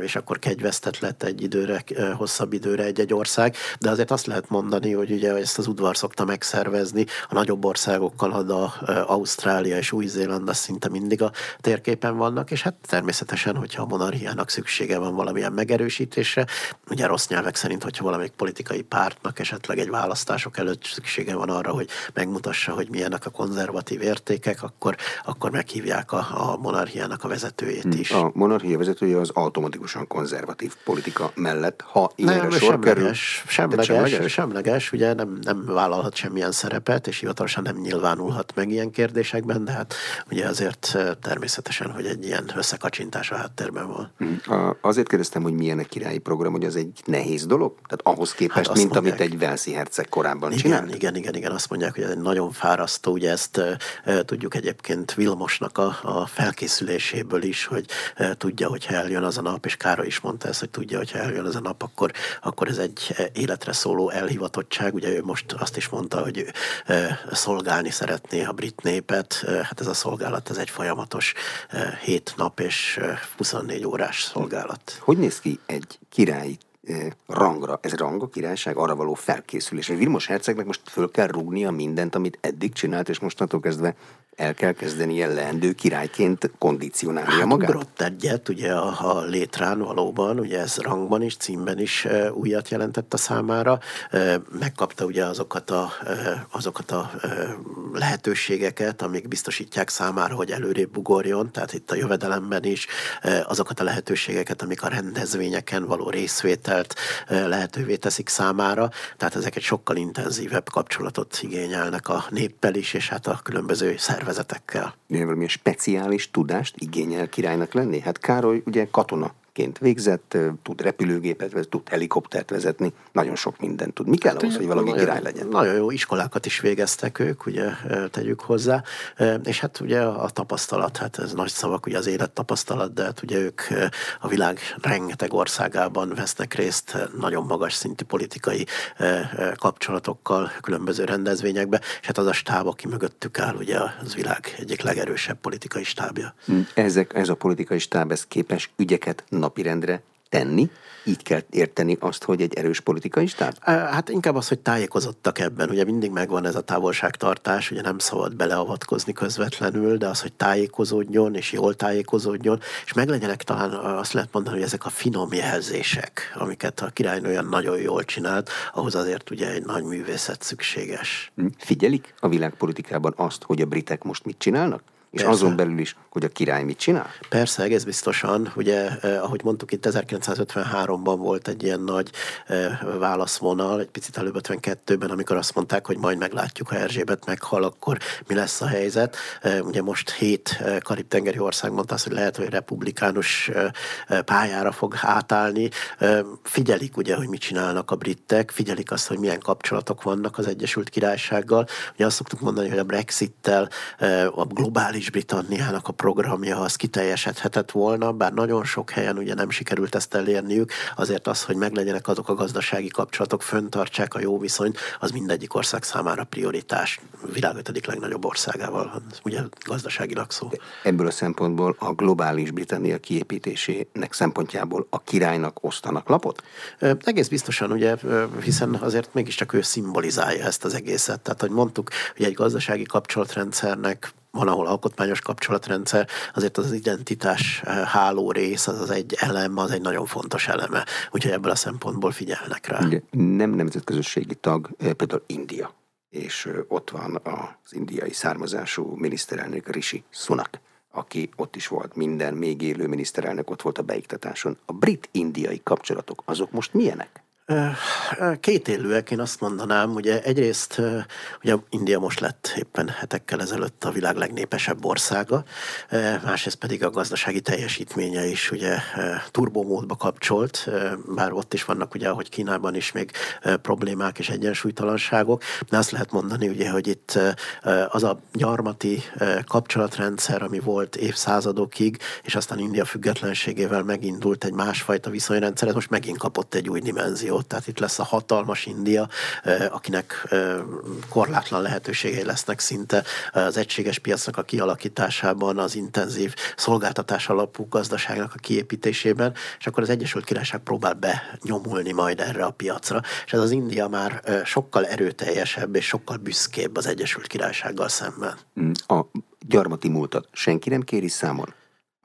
és akkor kegyvesztett lett egy időre, hosszabb időre egy-egy ország. De azért azt lehet mondani, hogy ugye ezt az udvar szokta megszervezni, a nagyobb országok, Kanada, Ausztrália és Új-Zéland szinte mindig a térképen vannak, és hát természetesen, hogyha a monarchiának szüksége van valami valamilyen megerősítésre. Ugye rossz nyelvek szerint, hogyha valamelyik politikai pártnak esetleg egy választások előtt szüksége van arra, hogy megmutassa, hogy milyenek a konzervatív értékek, akkor, akkor meghívják a, a monarchiának a vezetőjét is. A monarchia vezetője az automatikusan konzervatív politika mellett, ha ilyenre nem, sor semleges, kerül. Semleges, semleges, semleges, ugye nem, nem vállalhat semmilyen szerepet, és hivatalosan nem nyilvánulhat meg ilyen kérdésekben, de hát ugye azért természetesen, hogy egy ilyen összekacsintás a háttérben van. A, azért kérdeztem, kérdeztem, hogy milyen a királyi program, hogy az egy nehéz dolog? Tehát ahhoz képest, hát mint mondják, amit egy Velszi herceg korábban igen, csinált? Igen, igen, igen, azt mondják, hogy ez egy nagyon fárasztó, ugye ezt e, tudjuk egyébként Vilmosnak a, a felkészüléséből is, hogy e, tudja, hogy eljön az a nap, és Kára is mondta ezt, hogy tudja, hogy eljön az a nap, akkor, akkor ez egy életre szóló elhivatottság. Ugye ő most azt is mondta, hogy ő e, szolgálni szeretné a brit népet. E, hát ez a szolgálat, ez egy folyamatos e, 7 nap és 24 órás szolgálat. Hogy néz ki egy királyi rangra, ez rang a királyság, arra való felkészülés. Egy Vilmos hercegnek most föl kell rúgnia mindent, amit eddig csinált, és mostantól kezdve el kell kezdenie leendő királyként kondicionálni hát, magát? Ugrott egyet, ugye a, a létrán valóban, ugye ez rangban is, címben is e, újat jelentett a számára. E, megkapta ugye azokat a, e, azokat a e, lehetőségeket, amik biztosítják számára, hogy előrébb ugorjon, tehát itt a jövedelemben is e, azokat a lehetőségeket, amik a rendezvényeken való részvételt e, lehetővé teszik számára, tehát ezek egy sokkal intenzívebb kapcsolatot igényelnek a néppel is, és hát a különböző szervezetekkel szervezetekkel. Valamilyen speciális tudást igényel királynak lenni? Hát Károly ugye katona ként végzett, tud repülőgépet vezetni, tud helikoptert vezetni, nagyon sok mindent tud. Mi kell hát, ahhoz, hogy valaki nagyon, király legyen? Nagyon jó iskolákat is végeztek ők, ugye tegyük hozzá, és hát ugye a tapasztalat, hát ez nagy szavak, ugye az élet tapasztalat, de hát ugye ők a világ rengeteg országában vesznek részt nagyon magas szintű politikai kapcsolatokkal, különböző rendezvényekbe, és hát az a stáb, aki mögöttük áll, ugye az világ egyik legerősebb politikai stábja. Hm, ezek, ez a politikai stáb, ez képes ügyeket napirendre tenni? Így kell érteni azt, hogy egy erős politikai stáb? Hát inkább az, hogy tájékozottak ebben. Ugye mindig megvan ez a távolságtartás, ugye nem szabad beleavatkozni közvetlenül, de az, hogy tájékozódjon, és jól tájékozódjon, és meglegyenek talán azt lehet mondani, hogy ezek a finom jelzések, amiket a királynő olyan nagyon jól csinált, ahhoz azért ugye egy nagy művészet szükséges. Hm? Figyelik a világpolitikában azt, hogy a britek most mit csinálnak? És Persze. azon belül is, hogy a király mit csinál? Persze, egész biztosan. Ugye, eh, ahogy mondtuk, itt 1953-ban volt egy ilyen nagy eh, válaszvonal, egy picit előbb 52-ben, amikor azt mondták, hogy majd meglátjuk, ha Erzsébet meghal, akkor mi lesz a helyzet. Eh, ugye most hét eh, karib-tengeri ország mondta azt, hogy lehet, hogy republikánus eh, eh pályára fog átállni. Eh, figyelik ugye, hogy mit csinálnak a britek, figyelik azt, hogy milyen kapcsolatok vannak az Egyesült Királysággal. Ugye azt szoktuk mondani, hogy a Brexit-tel eh, a globális Britanniának a programja az kiteljesedhetett volna, bár nagyon sok helyen ugye nem sikerült ezt elérniük, azért az, hogy meglegyenek azok a gazdasági kapcsolatok, föntartsák a jó viszonyt, az mindegyik ország számára prioritás. Világ ötödik legnagyobb országával, ugye gazdaságilag szó. Ebből a szempontból a globális Britannia kiépítésének szempontjából a királynak osztanak lapot? Egész biztosan, ugye, hiszen azért mégiscsak ő szimbolizálja ezt az egészet. Tehát, hogy mondtuk, hogy egy gazdasági kapcsolatrendszernek van, ahol alkotmányos kapcsolatrendszer, azért az, identitás eh, háló rész, az az egy elem, az egy nagyon fontos eleme. Úgyhogy ebből a szempontból figyelnek rá. Ugye, nem nemzetközösségi tag, eh, például India, és eh, ott van az indiai származású miniszterelnök Rishi Sunak aki ott is volt, minden még élő miniszterelnök ott volt a beiktatáson. A brit-indiai kapcsolatok, azok most milyenek? Két élőek, én azt mondanám, ugye egyrészt ugye India most lett éppen hetekkel ezelőtt a világ legnépesebb országa, másrészt pedig a gazdasági teljesítménye is ugye turbomódba kapcsolt, bár ott is vannak ugye, ahogy Kínában is még problémák és egyensúlytalanságok, de azt lehet mondani ugye, hogy itt az a gyarmati kapcsolatrendszer, ami volt évszázadokig, és aztán India függetlenségével megindult egy másfajta viszonyrendszer, ez most megint kapott egy új dimenziót Uniót, tehát itt lesz a hatalmas India, akinek korlátlan lehetőségei lesznek szinte az egységes piacnak a kialakításában, az intenzív szolgáltatás alapú gazdaságnak a kiépítésében, és akkor az Egyesült Királyság próbál benyomulni majd erre a piacra, és ez az India már sokkal erőteljesebb és sokkal büszkébb az Egyesült Királysággal szemben. A gyarmati múltat senki nem kéri számon?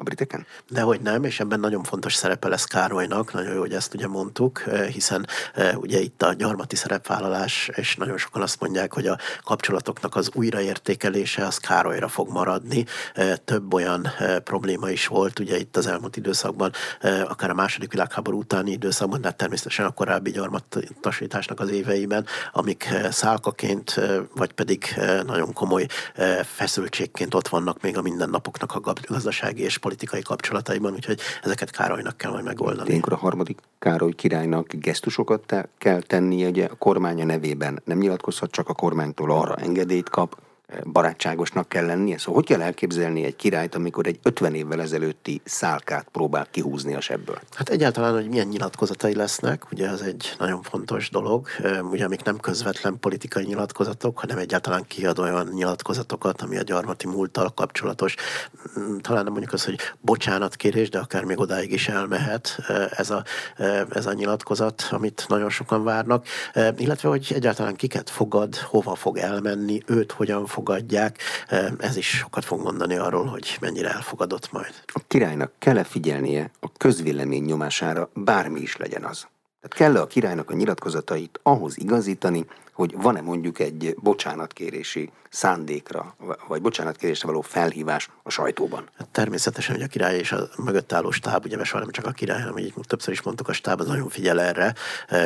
A briteken? Dehogy nem, és ebben nagyon fontos szerepe lesz Károlynak, nagyon jó, hogy ezt ugye mondtuk, eh, hiszen eh, ugye itt a gyarmati szerepvállalás, és nagyon sokan azt mondják, hogy a kapcsolatoknak az újraértékelése az Károlyra fog maradni. Eh, több olyan probléma is volt ugye itt az elmúlt időszakban, akár a második világháború utáni időszakban, de hát természetesen a korábbi gyarmatosításnak az éveiben, amik szálkaként, vagy pedig nagyon komoly feszültségként ott vannak még a mindennapoknak a gazdasági és politikai kapcsolataiban, úgyhogy ezeket Károlynak kell majd megoldani. Ilyenkor a harmadik Károly királynak gesztusokat te- kell tennie, ugye a kormánya nevében nem nyilatkozhat, csak a kormánytól arra engedélyt kap, barátságosnak kell lennie? Szóval hogy kell elképzelni egy királyt, amikor egy 50 évvel ezelőtti szálkát próbál kihúzni a sebből? Hát egyáltalán, hogy milyen nyilatkozatai lesznek, ugye ez egy nagyon fontos dolog, ugye amik nem közvetlen politikai nyilatkozatok, hanem egyáltalán kiad olyan nyilatkozatokat, ami a gyarmati múlttal kapcsolatos. Mm, talán nem mondjuk az, hogy bocsánatkérés, de akár még odáig is elmehet ez a, ez a nyilatkozat, amit nagyon sokan várnak, illetve hogy egyáltalán kiket fogad, hova fog elmenni, őt hogyan fog elfogadják, ez is sokat fog mondani arról, hogy mennyire elfogadott majd. A királynak kell-e figyelnie a közvélemény nyomására, bármi is legyen az? Tehát kell-e a királynak a nyilatkozatait ahhoz igazítani, hogy van-e mondjuk egy bocsánatkérési szándékra, vagy bocsánatkérésre való felhívás a sajtóban? Hát természetesen, hogy a király és a mögött álló stáb, ugye soha nem csak a király, hanem így többször is mondtuk, a stáb az nagyon figyel erre.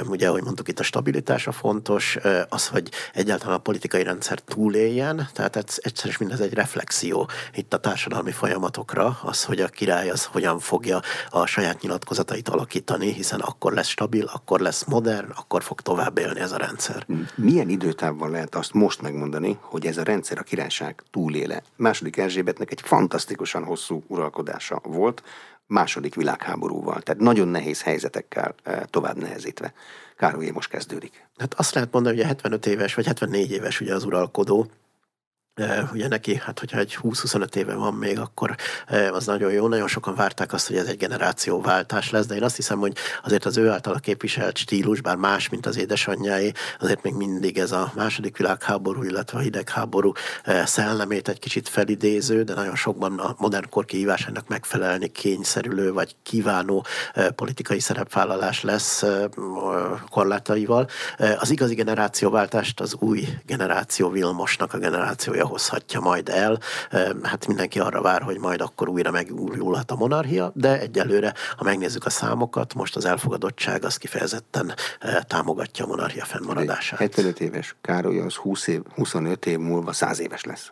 Ugye, ahogy mondtuk, itt a stabilitása fontos, az, hogy egyáltalán a politikai rendszer túléljen, tehát egyszer is mindez egy reflexió itt a társadalmi folyamatokra, az, hogy a király az hogyan fogja a saját nyilatkozatait alakítani, hiszen akkor lesz stabil, akkor lesz modern, akkor fog tovább élni ez a rendszer. Milyen időtávban lehet azt most megmondani, hogy ez a rendszer a királyság túléle? Második Erzsébetnek egy fantasztikusan hosszú uralkodása volt, második világháborúval, tehát nagyon nehéz helyzetekkel eh, tovább nehezítve. Károlyé most kezdődik. Hát azt lehet mondani, hogy a 75 éves vagy 74 éves ugye az uralkodó, Ugye neki, hát hogyha egy 20-25 éve van még, akkor az nagyon jó. Nagyon sokan várták azt, hogy ez egy generációváltás lesz, de én azt hiszem, hogy azért az ő által képviselt stílus, bár más, mint az édesanyjáé, azért még mindig ez a második világháború, illetve a hidegháború szellemét egy kicsit felidéző, de nagyon sokban a modern kor kihívásának megfelelni kényszerülő vagy kívánó politikai szerepvállalás lesz korlátaival. Az igazi generációváltást az új generáció Vilmosnak a generációja monarchia hozhatja majd el. Hát mindenki arra vár, hogy majd akkor újra megújulhat a monarchia, de egyelőre, ha megnézzük a számokat, most az elfogadottság az kifejezetten támogatja a monarchia fennmaradását. 75 éves Károly az 20 év, 25 év múlva 100 éves lesz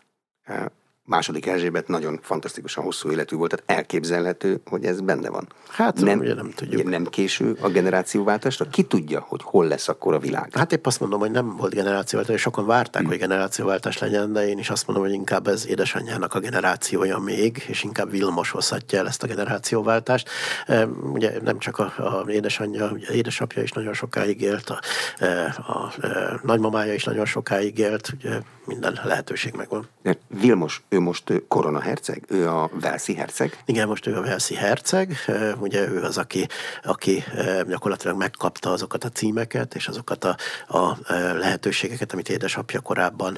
második Erzsébet nagyon fantasztikusan hosszú életű volt, tehát elképzelhető, hogy ez benne van. Hát nem, ugye nem tudjuk. Ugye nem késő a generációváltásra? Ki tudja, hogy hol lesz akkor a világ? Hát épp azt mondom, hogy nem volt generációváltás, sokan várták, hmm. hogy generációváltás legyen, de én is azt mondom, hogy inkább ez édesanyjának a generációja még, és inkább Vilmos hozhatja el ezt a generációváltást. Ugye nem csak a, a édesanyja, ugye édesapja is nagyon sokáig élt, a, a, a nagymamája is nagyon sokáig élt, ugye minden lehetőség megvan. Vilmos, ő most koronaherceg? Ő a Velszi herceg? Igen, most ő a Velszi herceg. Ugye ő az, aki, aki gyakorlatilag megkapta azokat a címeket és azokat a, a lehetőségeket, amit édesapja korábban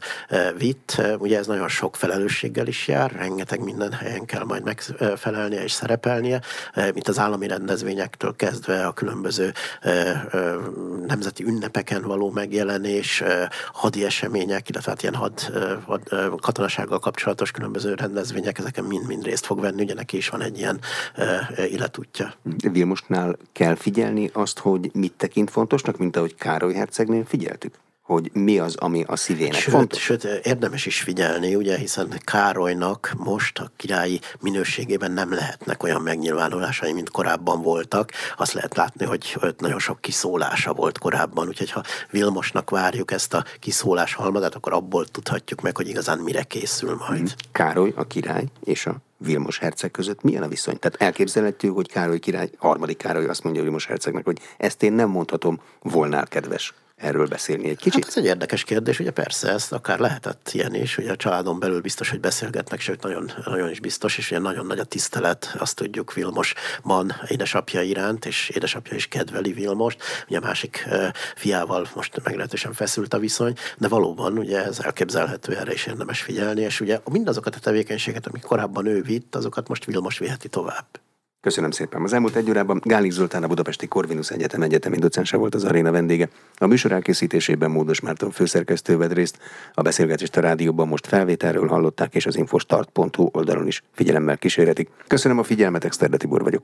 vitt. Ugye ez nagyon sok felelősséggel is jár, rengeteg minden helyen kell majd megfelelnie és szerepelnie, mint az állami rendezvényektől kezdve a különböző nemzeti ünnepeken való megjelenés, hadi események, illetve hát ilyen had, had katonasággal kapcsolatos különböző rendezvények, ezeken mind-mind részt fog venni, ugye neki is van egy ilyen életútja. Vilmosnál kell figyelni azt, hogy mit tekint fontosnak, mint ahogy Károly hercegnél figyeltük? Hogy mi az, ami a szívének sőt, fontos. Sőt, érdemes is figyelni, ugye, hiszen Károlynak most a királyi minőségében nem lehetnek olyan megnyilvánulásai, mint korábban voltak. Azt lehet látni, hogy nagyon sok kiszólása volt korábban, úgyhogy ha Vilmosnak várjuk ezt a kiszólás halmazát, akkor abból tudhatjuk meg, hogy igazán mire készül majd. Mhm. Károly, a király és a Vilmos herceg között milyen a viszony? Tehát elképzelhető, hogy Károly király, harmadik Károly azt mondja Vilmos hercegnek, hogy ezt én nem mondhatom, volnál kedves erről beszélni egy kicsit? Hát ez egy érdekes kérdés, ugye persze, ezt akár lehetett ilyen is, ugye a családon belül biztos, hogy beszélgetnek, sőt nagyon, nagyon is biztos, és ilyen nagyon nagy a tisztelet, azt tudjuk Vilmosban édesapja iránt, és édesapja is kedveli Vilmost, ugye a másik fiával most meglehetősen feszült a viszony, de valóban ugye ez elképzelhető, erre is érdemes figyelni, és ugye mindazokat a tevékenységet, amik korábban ő vitt, azokat most Vilmos viheti tovább. Köszönöm szépen. Az elmúlt egy órában Gálik Zoltán a Budapesti Corvinus Egyetem egyetemi docense volt az aréna vendége. A műsor elkészítésében Módos Márton főszerkesztő vett részt. A beszélgetést a rádióban most felvételről hallották, és az infostart.hu oldalon is figyelemmel kísérhetik. Köszönöm a figyelmet, Exterde Tibor vagyok.